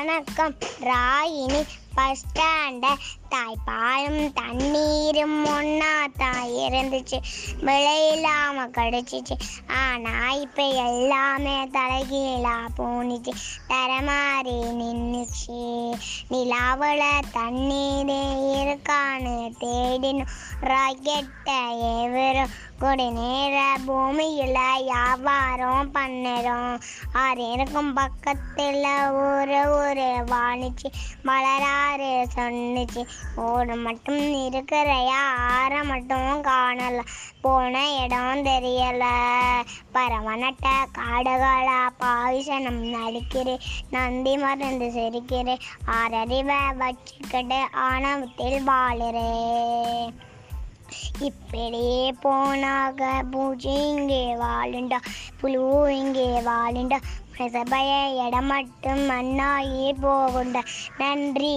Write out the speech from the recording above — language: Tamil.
வணக்கம். ராயினி பஸ் ஸ்டாண்ட தாய்ப்பாலும் தண்ணீரும் ஒன்னா தான் இருந்துச்சு. விலையில்லாம கிடைச்சிச்சு. ஆனா இப்ப எல்லாமே தலைகீழா போனிச்சு. தரமாறி நின்னுச்சு. நிலாவுல தண்ணீரே இருக்கான்னு தேடினும் ராக்கெட்ட எவரும் கொடி நேர பூமியில வியாபாரம் பண்ணுறோம். இருக்கும் பக்கத்துல ஒரு ஒரு வாணிச்சு மலராறு சொன்னிச்சு? ஓடு மட்டும் இருக்கிறையா யார மட்டும் காணல. போன இடம் தெரியல. பரவனட்ட காடுகளா பாய்சனம் நடிக்கிறேன் நந்தி மருந்து சிரிக்கிறேன் ஆறறிவை வச்சுக்கிட்டு ஆணவத்தில் வாழுறேன் இப்படியே போனாக பூஜை இங்கே வாழுண்டா புழு இங்கே வாழுண்டா சபைய இடம் மட்டும் மண்ணாயே போகுண்டா. நன்றி.